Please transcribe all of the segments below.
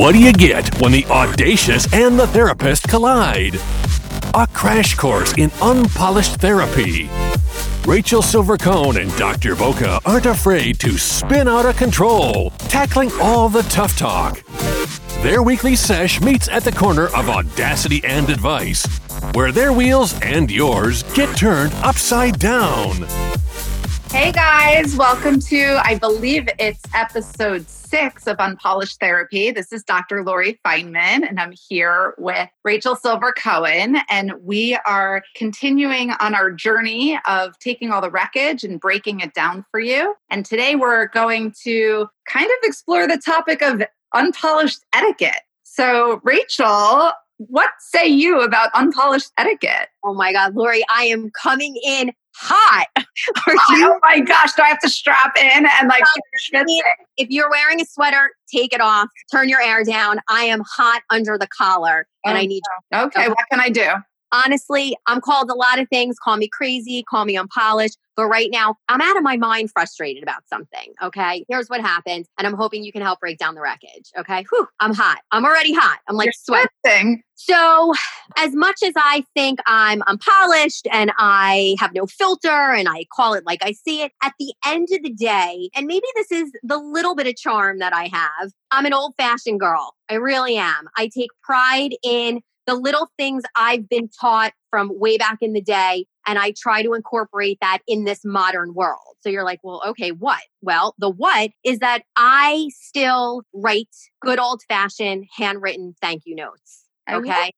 What do you get when the audacious and the therapist collide? A crash course in unpolished therapy. Rachel Silver Cohen and Dr. Boca aren't afraid to spin out of control, tackling all the tough talk. Their weekly sesh meets at the corner of audacity and advice, where their wheels and yours get turned upside down. Hey guys, welcome to, I believe it's episode six of Unpolished Therapy. This is Dr. Lori Feynman, and I'm here with Rachel Silver Cohen. And we are continuing on our journey of taking all the wreckage and breaking it down for you. And today we're going to kind of explore the topic of unpolished etiquette. So, Rachel, what say you about unpolished etiquette? Oh my God, Lori, I am coming in hot. oh my gosh, do I have to strap in and like if you're wearing a sweater, take it off, turn your air down. I am hot under the collar and oh, I need you. Okay, what can I do? Honestly, I'm called a lot of things. Call me crazy, call me unpolished. But right now, I'm out of my mind frustrated about something. Okay. Here's what happened. And I'm hoping you can help break down the wreckage. Okay. Whew, I'm hot. I'm already hot. I'm like You're sweating. So, as much as I think I'm unpolished and I have no filter and I call it like I see it, at the end of the day, and maybe this is the little bit of charm that I have, I'm an old fashioned girl. I really am. I take pride in the little things I've been taught from way back in the day. And I try to incorporate that in this modern world. So you're like, well, okay, what? Well, the what is that I still write good old fashioned handwritten thank you notes. Okay.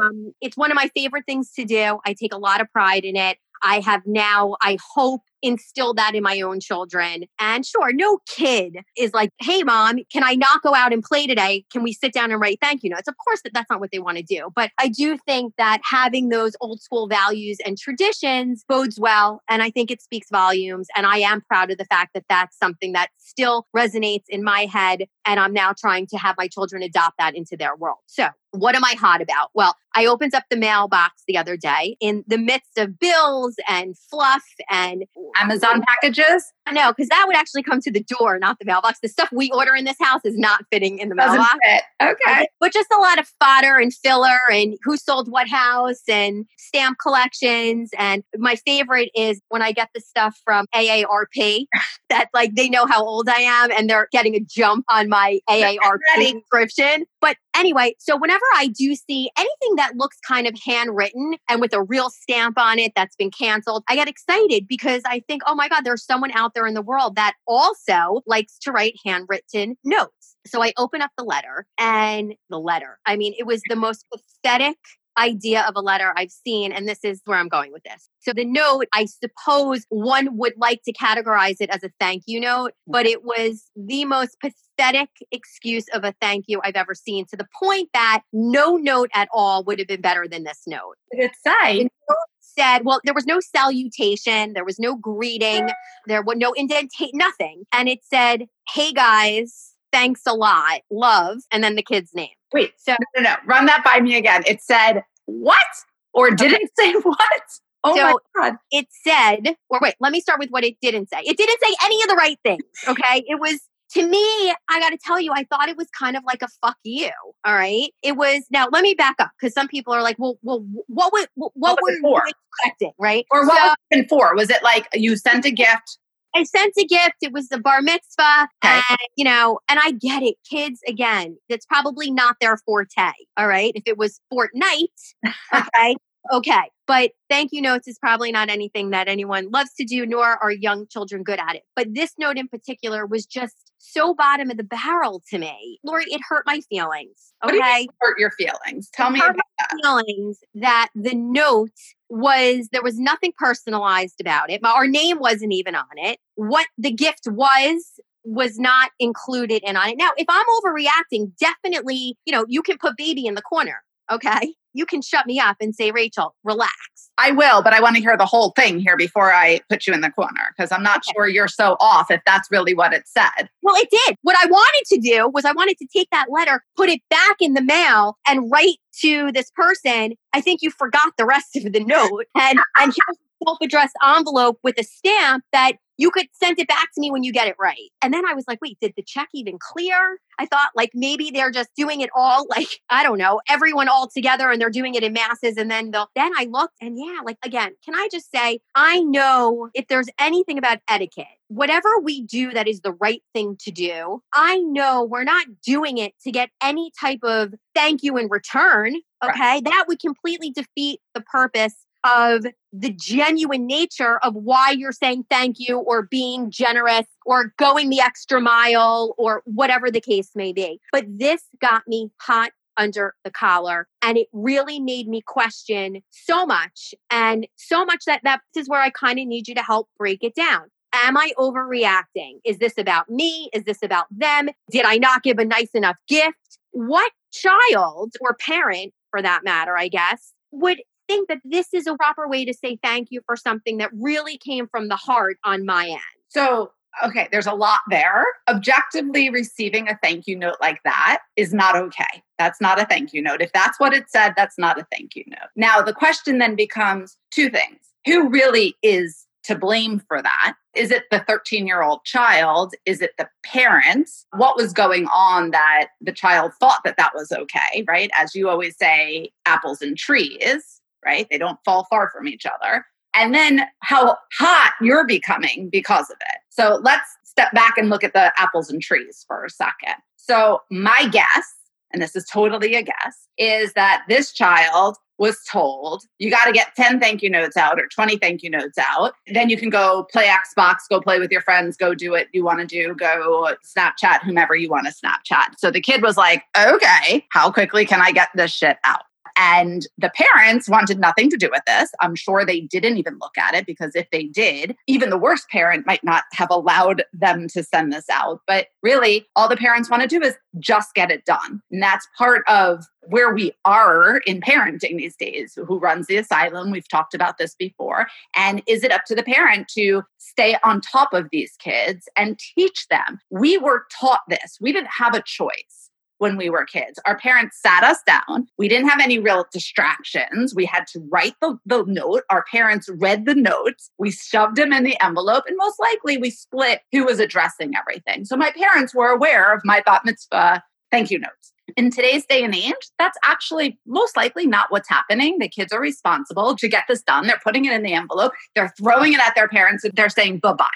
Um, it's one of my favorite things to do. I take a lot of pride in it. I have now, I hope, instill that in my own children. And sure, no kid is like, hey, mom, can I not go out and play today? Can we sit down and write thank you notes? Of course, that that's not what they want to do. But I do think that having those old school values and traditions bodes well. And I think it speaks volumes. And I am proud of the fact that that's something that still resonates in my head. And I'm now trying to have my children adopt that into their world. So, what am I hot about? Well, I opened up the mailbox the other day in the midst of bills and fluff and Amazon packages? I know, because that would actually come to the door, not the mailbox. The stuff we order in this house is not fitting in the Doesn't mailbox. Fit. Okay. But just a lot of fodder and filler and who sold what house and stamp collections. And my favorite is when I get the stuff from AARP that like they know how old I am and they're getting a jump on my AARP subscription. But anyway, so whenever I do see anything that looks kind of handwritten and with a real stamp on it that's been canceled, I get excited because I think, oh my God, there's someone out there in the world that also likes to write handwritten notes. So I open up the letter and the letter, I mean, it was the most pathetic idea of a letter I've seen. And this is where I'm going with this. So the note, I suppose one would like to categorize it as a thank you note, but it was the most pathetic excuse of a thank you I've ever seen to the point that no note at all would have been better than this note. It said, well, there was no salutation, there was no greeting, there was no indentation, nothing. And it said, hey guys, thanks a lot, love, and then the kid's name. Wait, so no, no, run that by me again. It said what? Or did okay. say what? Oh so my God. It said, or wait, let me start with what it didn't say. It didn't say any of the right things. Okay. it was to me, I got to tell you, I thought it was kind of like a fuck you. All right. It was now, let me back up because some people are like, well, well, what, would, what, what, what were you expecting? Right. Or what so, was it for? Was it like you sent a gift? I sent a gift. It was the bar mitzvah. Okay. And, you know, and I get it. Kids, again, that's probably not their forte. All right. If it was Fortnite, okay. okay. But thank you notes is probably not anything that anyone loves to do, nor are young children good at it. But this note in particular was just so bottom of the barrel to me. Lori, it hurt my feelings. Okay. hurt your feelings? Tell it me about that. Feelings that the note was there was nothing personalized about it. Our name wasn't even on it. What the gift was was not included in on it. Now, if I'm overreacting, definitely, you know, you can put baby in the corner. Okay you can shut me up and say, Rachel, relax. I will, but I want to hear the whole thing here before I put you in the corner because I'm not okay. sure you're so off if that's really what it said. Well, it did. What I wanted to do was I wanted to take that letter, put it back in the mail, and write to this person. I think you forgot the rest of the note. And and here's self addressed envelope with a stamp that you could send it back to me when you get it right. And then I was like, wait, did the check even clear? I thought like maybe they're just doing it all like, I don't know, everyone all together and they're doing it in masses. And then they'll, then I looked and yeah, like again, can I just say, I know if there's anything about etiquette, whatever we do that is the right thing to do, I know we're not doing it to get any type of thank you in return. Okay. Right. That would completely defeat the purpose of the genuine nature of why you're saying thank you or being generous or going the extra mile or whatever the case may be. But this got me hot under the collar and it really made me question so much and so much that that is where I kind of need you to help break it down. Am I overreacting? Is this about me? Is this about them? Did I not give a nice enough gift? What child or parent, for that matter, I guess, would think that this is a proper way to say thank you for something that really came from the heart on my end. So, okay, there's a lot there. Objectively receiving a thank you note like that is not okay. That's not a thank you note. If that's what it said, that's not a thank you note. Now, the question then becomes two things who really is to blame for that? Is it the 13 year old child? Is it the parents? What was going on that the child thought that that was okay, right? As you always say, apples and trees right? They don't fall far from each other. And then how hot you're becoming because of it. So let's step back and look at the apples and trees for a second. So, my guess, and this is totally a guess, is that this child was told you got to get 10 thank you notes out or 20 thank you notes out. Then you can go play Xbox, go play with your friends, go do what you want to do, go Snapchat whomever you want to Snapchat. So the kid was like, okay, how quickly can I get this shit out? And the parents wanted nothing to do with this. I'm sure they didn't even look at it because if they did, even the worst parent might not have allowed them to send this out. But really, all the parents want to do is just get it done. And that's part of where we are in parenting these days. Who runs the asylum? We've talked about this before. And is it up to the parent to stay on top of these kids and teach them? We were taught this, we didn't have a choice when we were kids. Our parents sat us down. We didn't have any real distractions. We had to write the, the note. Our parents read the notes. We shoved them in the envelope, and most likely we split who was addressing everything. So my parents were aware of my bat mitzvah thank you notes. In today's day and age, that's actually most likely not what's happening. The kids are responsible to get this done. They're putting it in the envelope, they're throwing it at their parents, and they're saying bye bye.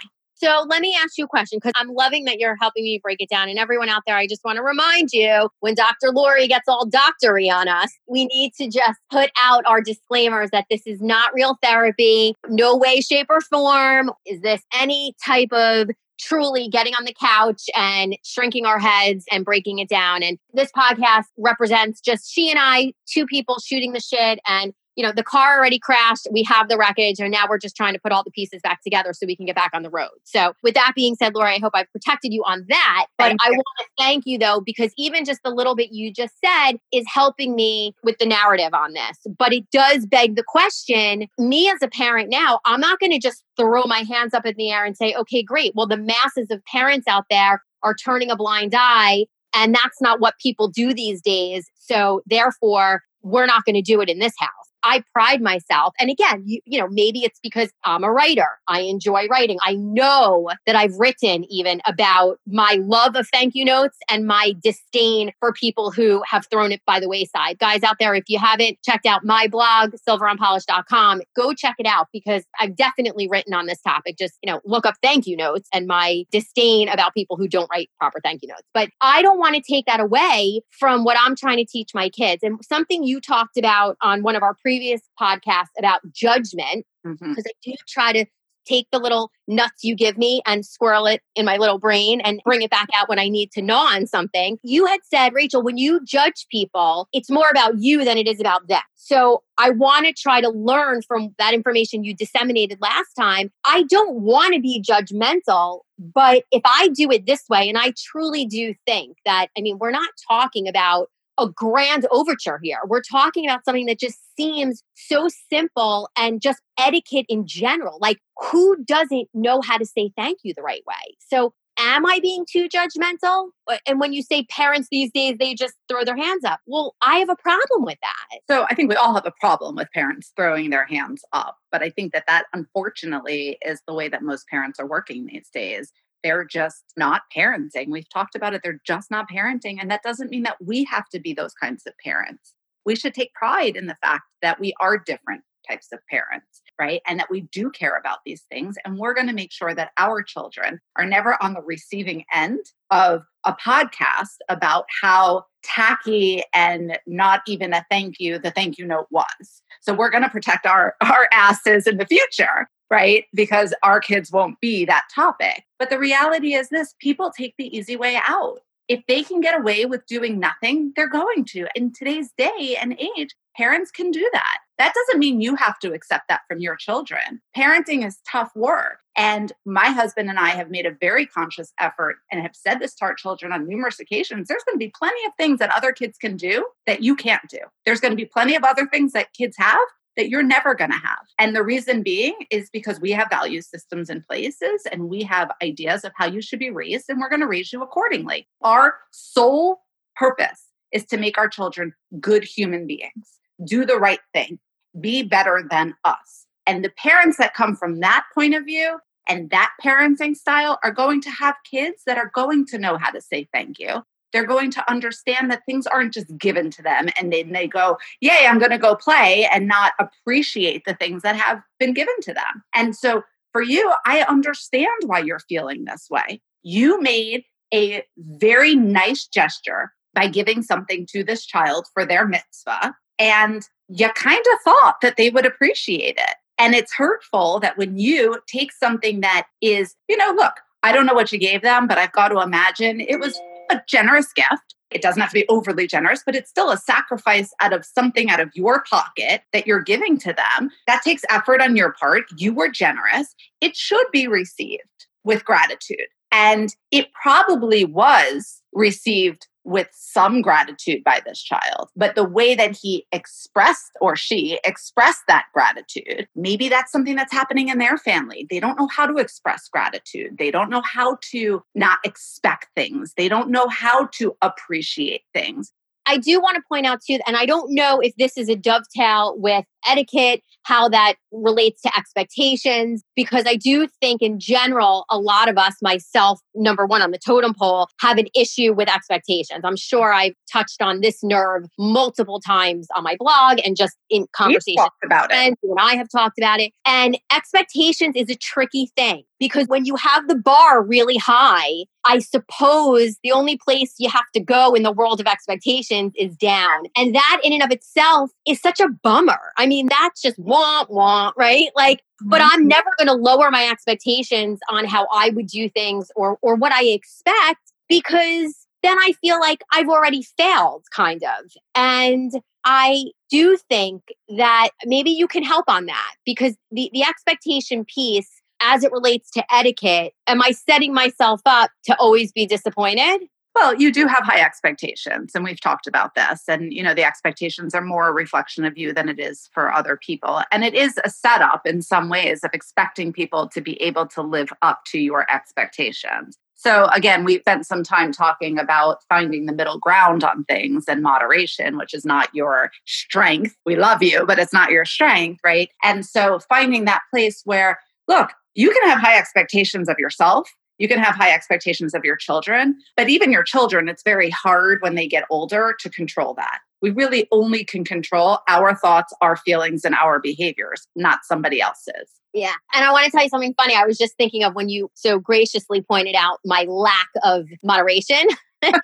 So let me ask you a question because I'm loving that you're helping me break it down. And everyone out there, I just want to remind you when Dr. Lori gets all doctory on us, we need to just put out our disclaimers that this is not real therapy, no way, shape, or form. Is this any type of truly getting on the couch and shrinking our heads and breaking it down. And this podcast represents just she and I, two people shooting the shit and you know, the car already crashed. We have the wreckage, and now we're just trying to put all the pieces back together so we can get back on the road. So, with that being said, Laura, I hope I've protected you on that. But thank I want to thank you though, because even just the little bit you just said is helping me with the narrative on this. But it does beg the question me as a parent now, I'm not going to just throw my hands up in the air and say, okay, great. Well, the masses of parents out there are turning a blind eye. And that's not what people do these days. So, therefore, we're not going to do it in this house. I pride myself. And again, you, you know, maybe it's because I'm a writer. I enjoy writing. I know that I've written even about my love of thank you notes and my disdain for people who have thrown it by the wayside. Guys out there, if you haven't checked out my blog, silverunpolished.com, go check it out because I've definitely written on this topic. Just, you know, look up thank you notes and my disdain about people who don't write proper thank you notes. But I don't want to take that away from what I'm trying to teach my kids. And something you talked about on one of our previous previous podcast about judgment because mm-hmm. I do try to take the little nuts you give me and squirrel it in my little brain and bring it back out when I need to gnaw on something. You had said, Rachel, when you judge people, it's more about you than it is about them. So I want to try to learn from that information you disseminated last time. I don't want to be judgmental, but if I do it this way, and I truly do think that, I mean, we're not talking about a grand overture here. We're talking about something that just seems so simple and just etiquette in general. Like, who doesn't know how to say thank you the right way? So, am I being too judgmental? And when you say parents these days, they just throw their hands up. Well, I have a problem with that. So I think we all have a problem with parents throwing their hands up. But I think that that unfortunately is the way that most parents are working these days. They're just not parenting. We've talked about it. They're just not parenting. And that doesn't mean that we have to be those kinds of parents. We should take pride in the fact that we are different types of parents, right? And that we do care about these things. And we're going to make sure that our children are never on the receiving end of a podcast about how tacky and not even a thank you the thank you note was. So we're going to protect our our asses in the future, right? Because our kids won't be that topic. But the reality is this, people take the easy way out if they can get away with doing nothing, they're going to. In today's day and age, parents can do that. That doesn't mean you have to accept that from your children. Parenting is tough work. And my husband and I have made a very conscious effort and have said this to our children on numerous occasions. There's going to be plenty of things that other kids can do that you can't do. There's going to be plenty of other things that kids have that you're never going to have. And the reason being is because we have value systems in places and we have ideas of how you should be raised, and we're going to raise you accordingly. Our sole purpose is to make our children good human beings, do the right thing, be better than us. And the parents that come from that point of view and that parenting style are going to have kids that are going to know how to say thank you they're going to understand that things aren't just given to them and then they go, Yay, I'm going to go play and not appreciate the things that have been given to them. And so for you, I understand why you're feeling this way. You made a very nice gesture by giving something to this child for their mitzvah. And you kind of thought that they would appreciate it. And it's hurtful that when you take something that is, you know, look, I don't know what you gave them, but I've got to imagine it was a generous gift. It doesn't have to be overly generous, but it's still a sacrifice out of something out of your pocket that you're giving to them. That takes effort on your part. You were generous. It should be received with gratitude. And it probably was received with some gratitude by this child. But the way that he expressed or she expressed that gratitude, maybe that's something that's happening in their family. They don't know how to express gratitude. They don't know how to not expect things. They don't know how to appreciate things. I do want to point out too, and I don't know if this is a dovetail with etiquette, how that relates to expectations, because I do think in general, a lot of us, myself, number one on the totem pole, have an issue with expectations. I'm sure I've touched on this nerve multiple times on my blog and just in conversation about it. And I have talked about it. And expectations is a tricky thing because when you have the bar really high, I suppose the only place you have to go in the world of expectations is down. And that in and of itself is such a bummer. I mean, that's just womp womp, right? Like, but I'm mm-hmm. never going to lower my expectations on how I would do things or or what I expect because then I feel like I've already failed kind of. And I do think that maybe you can help on that because the the expectation piece as it relates to etiquette, am I setting myself up to always be disappointed? Well, you do have high expectations, and we've talked about this. And, you know, the expectations are more a reflection of you than it is for other people. And it is a setup in some ways of expecting people to be able to live up to your expectations. So, again, we spent some time talking about finding the middle ground on things and moderation, which is not your strength. We love you, but it's not your strength, right? And so, finding that place where, look, you can have high expectations of yourself you can have high expectations of your children, but even your children, it's very hard when they get older to control that. We really only can control our thoughts, our feelings, and our behaviors, not somebody else's. Yeah. And I want to tell you something funny. I was just thinking of when you so graciously pointed out my lack of moderation. and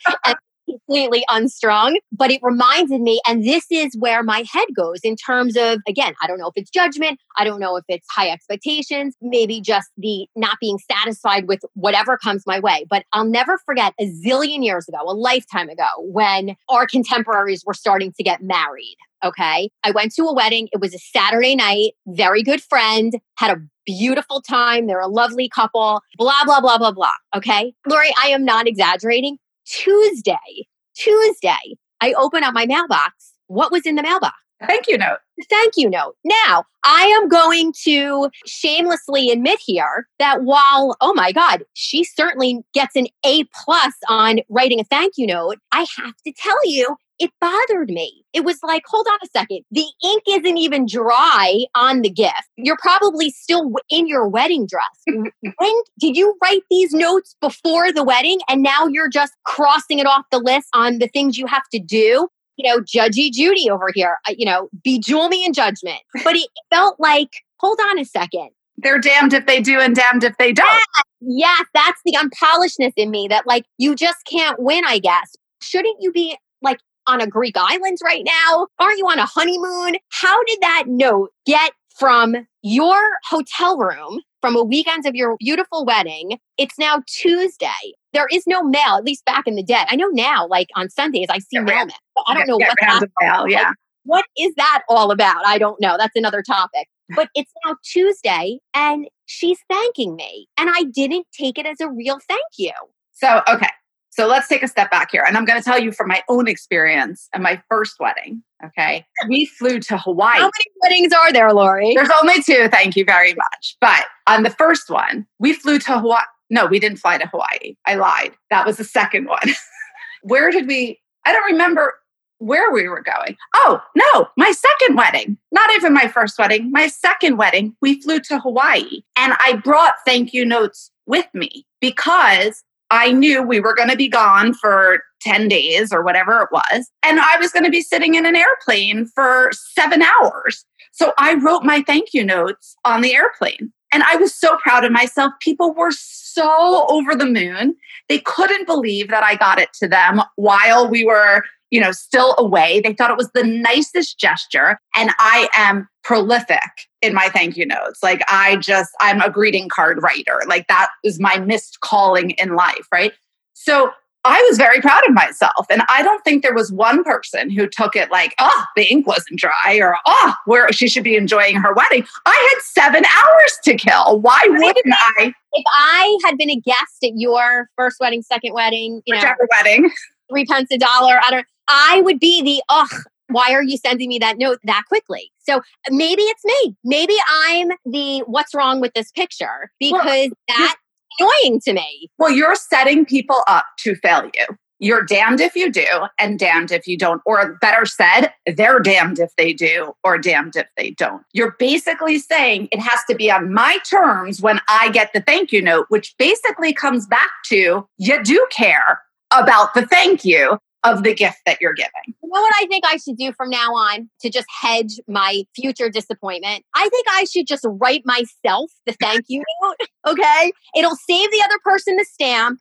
completely unstrung, but it reminded me, and this is where my head goes in terms of, again, I don't know if it's judgment, I don't know if it's high expectations, maybe just the not being satisfied with whatever comes my way. But I'll never forget a zillion years ago, a lifetime ago, when our contemporaries were starting to get married. Okay. I went to a wedding. It was a Saturday night, very good friend, had a beautiful time. They're a lovely couple, blah, blah, blah, blah, blah. Okay. Lori, I am not exaggerating. Tuesday, Tuesday, I open up my mailbox. What was in the mailbox? Thank you note. Thank you note. Now, I am going to shamelessly admit here that while, oh my God, she certainly gets an A plus on writing a thank you note, I have to tell you, it bothered me. It was like, hold on a second. The ink isn't even dry on the gift. You're probably still in your wedding dress. when did you write these notes before the wedding and now you're just crossing it off the list on the things you have to do? You know, judgy Judy over here, uh, you know, bejewel me in judgment. But it felt like, hold on a second. They're damned if they do and damned if they don't. Yes, that's the unpolishedness in me that, like, you just can't win, I guess. Shouldn't you be like on a Greek islands right now? Aren't you on a honeymoon? How did that note get from your hotel room from a weekend of your beautiful wedding? It's now Tuesday. There is no mail, at least back in the day. I know now, like on Sundays, I see mail. I don't know what that, mail. Yeah. Like, what is that all about? I don't know. That's another topic. But it's now Tuesday and she's thanking me. And I didn't take it as a real thank you. So, okay. So let's take a step back here. And I'm going to tell you from my own experience and my first wedding. Okay. We flew to Hawaii. How many weddings are there, Lori? There's only two. Thank you very much. But on the first one, we flew to Hawaii. No, we didn't fly to Hawaii. I lied. That was the second one. Where did we? I don't remember where we were going. Oh, no, my second wedding. Not even my first wedding, my second wedding. We flew to Hawaii and I brought thank you notes with me because I knew we were going to be gone for 10 days or whatever it was. And I was going to be sitting in an airplane for seven hours. So I wrote my thank you notes on the airplane. And I was so proud of myself. People were so over the moon. They couldn't believe that I got it to them while we were, you know, still away. They thought it was the nicest gesture. And I am prolific in my thank you notes. Like I just, I'm a greeting card writer. Like that is my missed calling in life, right? So I was very proud of myself. And I don't think there was one person who took it like, oh, the ink wasn't dry or, oh, where she should be enjoying her wedding. I had seven hours to kill. Why wouldn't I? If I had been a guest at your first wedding, second wedding, you Whichever know, wedding, three pence a dollar, I don't, I would be the, oh, why are you sending me that note that quickly? So maybe it's me. Maybe I'm the what's wrong with this picture because well, that's annoying to me. Well, you're setting people up to fail you. You're damned if you do and damned if you don't. Or better said, they're damned if they do or damned if they don't. You're basically saying it has to be on my terms when I get the thank you note, which basically comes back to you do care about the thank you of the gift that you're giving. You know what I think I should do from now on to just hedge my future disappointment? I think I should just write myself the thank you note. Okay. It'll save the other person the stamp.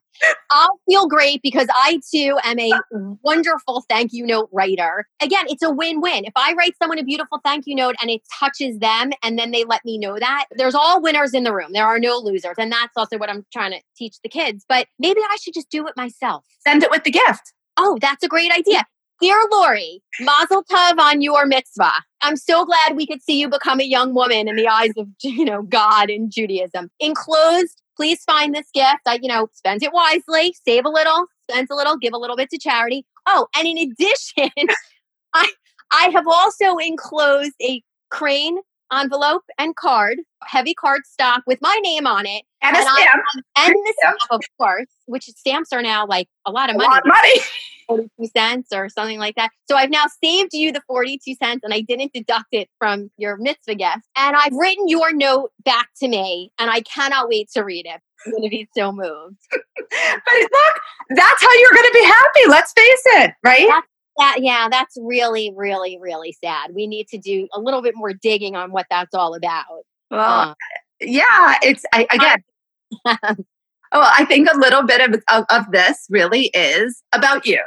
I'll feel great because I too am a wonderful thank you note writer. Again, it's a win win. If I write someone a beautiful thank you note and it touches them and then they let me know that, there's all winners in the room. There are no losers. And that's also what I'm trying to teach the kids. But maybe I should just do it myself. Send it with the gift. Oh, that's a great idea. Dear Lori, mazel tov on your mitzvah. I'm so glad we could see you become a young woman in the eyes of, you know, God and Judaism. Enclosed, please find this gift. I, you know, spend it wisely, save a little, spend a little, give a little bit to charity. Oh, and in addition, I I have also enclosed a crane envelope and card, heavy card stock with my name on it. And, and a stamp. and the stamp, of course, which stamps are now like a lot of a money. Lot of money. 42 cents or something like that. So I've now saved you the 42 cents and I didn't deduct it from your mitzvah gift. And I've written your note back to me and I cannot wait to read it. I'm going to be so moved. but look, that's how you're going to be happy. Let's face it, right? That's, that, yeah, that's really, really, really sad. We need to do a little bit more digging on what that's all about. Well, um, yeah, it's I, again. Oh, I think a little bit of, of, of this really is about you.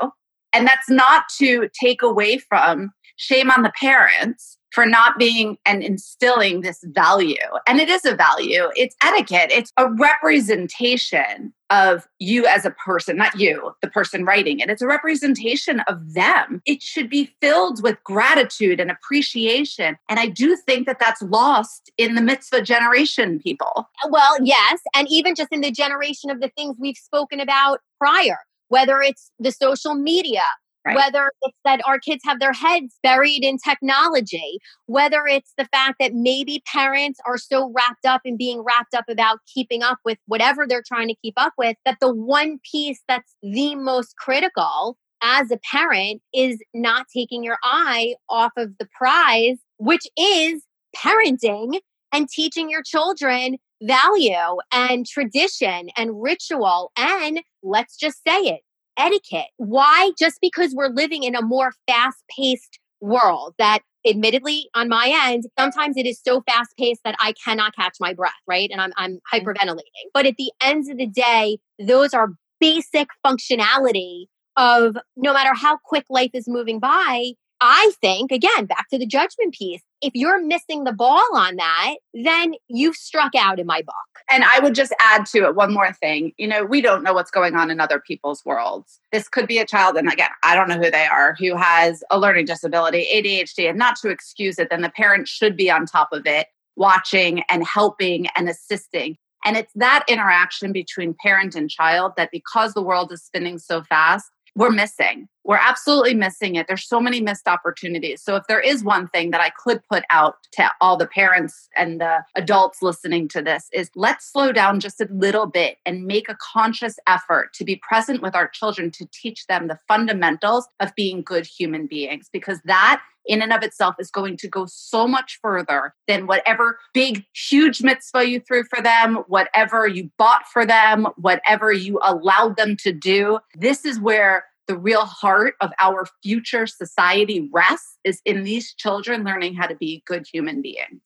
And that's not to take away from shame on the parents for not being and instilling this value. And it is a value, it's etiquette, it's a representation of you as a person, not you, the person writing it. It's a representation of them. It should be filled with gratitude and appreciation. And I do think that that's lost in the mitzvah generation, people. Well, yes. And even just in the generation of the things we've spoken about prior, whether it's the social media, Right. Whether it's that our kids have their heads buried in technology, whether it's the fact that maybe parents are so wrapped up in being wrapped up about keeping up with whatever they're trying to keep up with, that the one piece that's the most critical as a parent is not taking your eye off of the prize, which is parenting and teaching your children value and tradition and ritual and let's just say it etiquette. Why? Just because we're living in a more fast paced world that admittedly on my end sometimes it is so fast paced that i cannot catch my breath right and I'm, I'm mm-hmm. hyperventilating but at the end of the day those are basic functionality of no matter how quick life is moving by I think, again, back to the judgment piece, if you're missing the ball on that, then you've struck out in my book. And I would just add to it one more thing. You know, we don't know what's going on in other people's worlds. This could be a child, and again, I don't know who they are, who has a learning disability, ADHD, and not to excuse it, then the parent should be on top of it, watching and helping and assisting. And it's that interaction between parent and child that because the world is spinning so fast, we're missing. We're absolutely missing it. There's so many missed opportunities. So, if there is one thing that I could put out to all the parents and the adults listening to this, is let's slow down just a little bit and make a conscious effort to be present with our children to teach them the fundamentals of being good human beings, because that in and of itself is going to go so much further than whatever big, huge mitzvah you threw for them, whatever you bought for them, whatever you allowed them to do. This is where the real heart of our future society rests is in these children learning how to be good human beings.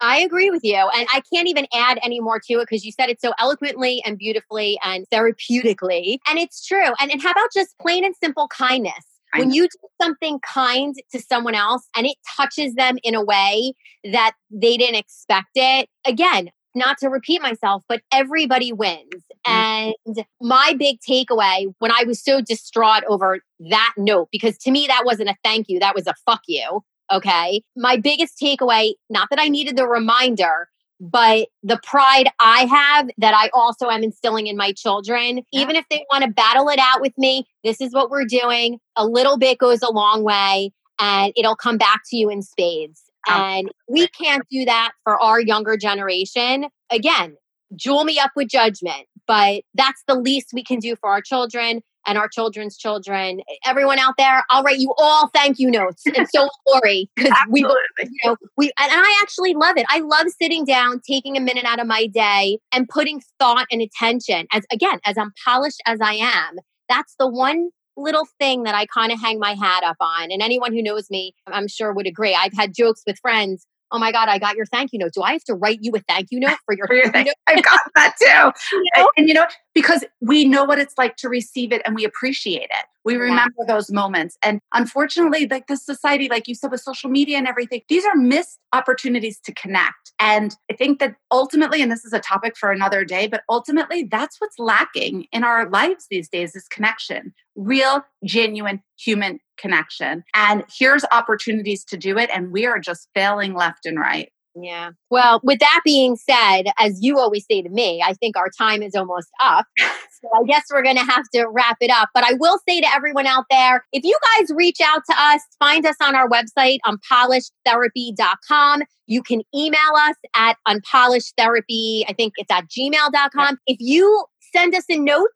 I agree with you. And I can't even add any more to it because you said it so eloquently and beautifully and therapeutically. And it's true. And, and how about just plain and simple kindness? When you do something kind to someone else and it touches them in a way that they didn't expect it, again, not to repeat myself, but everybody wins. Mm. And my big takeaway when I was so distraught over that note, because to me, that wasn't a thank you, that was a fuck you. Okay. My biggest takeaway, not that I needed the reminder, but the pride I have that I also am instilling in my children, yeah. even if they want to battle it out with me, this is what we're doing. A little bit goes a long way and it'll come back to you in spades. And we can't do that for our younger generation. Again, jewel me up with judgment, but that's the least we can do for our children and our children's children. Everyone out there, I'll write you all thank you notes. And so Lori, because we, you know, we, and I actually love it. I love sitting down, taking a minute out of my day and putting thought and attention as, again, as I'm polished as I am. That's the one little thing that I kind of hang my hat up on. And anyone who knows me, I'm sure would agree. I've had jokes with friends oh my God, I got your thank you note. Do I have to write you a thank you note for your, for your thank note? I got that too. you know? and, and, you know, because we know what it's like to receive it and we appreciate it. We remember yeah. those moments. And unfortunately, like this society, like you said, with social media and everything, these are missed opportunities to connect. And I think that ultimately, and this is a topic for another day, but ultimately that's what's lacking in our lives these days is connection, real, genuine human connection. And here's opportunities to do it. And we are just failing left and right. Yeah. Well, with that being said, as you always say to me, I think our time is almost up. So I guess we're going to have to wrap it up. But I will say to everyone out there if you guys reach out to us, find us on our website, unpolishedtherapy.com. You can email us at unpolishedtherapy. I think it's at gmail.com. If you send us a note,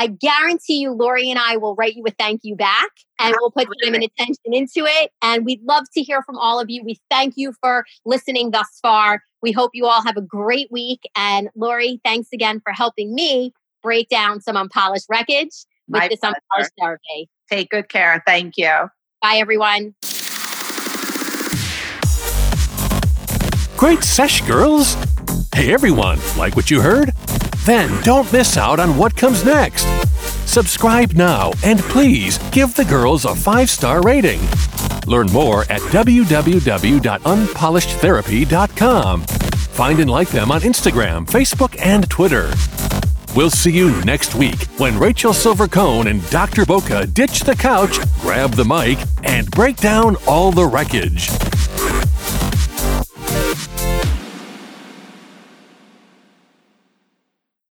I guarantee you, Lori and I will write you a thank you back and we'll put time and attention into it. And we'd love to hear from all of you. We thank you for listening thus far. We hope you all have a great week. And Lori, thanks again for helping me break down some unpolished wreckage with My this pleasure. unpolished therapy. Take good care. Thank you. Bye, everyone. Great sesh, girls. Hey, everyone, like what you heard? Then don't miss out on what comes next. Subscribe now and please give the girls a five star rating. Learn more at www.unpolishedtherapy.com. Find and like them on Instagram, Facebook, and Twitter. We'll see you next week when Rachel Silver Cohen and Dr. Boca ditch the couch, grab the mic, and break down all the wreckage.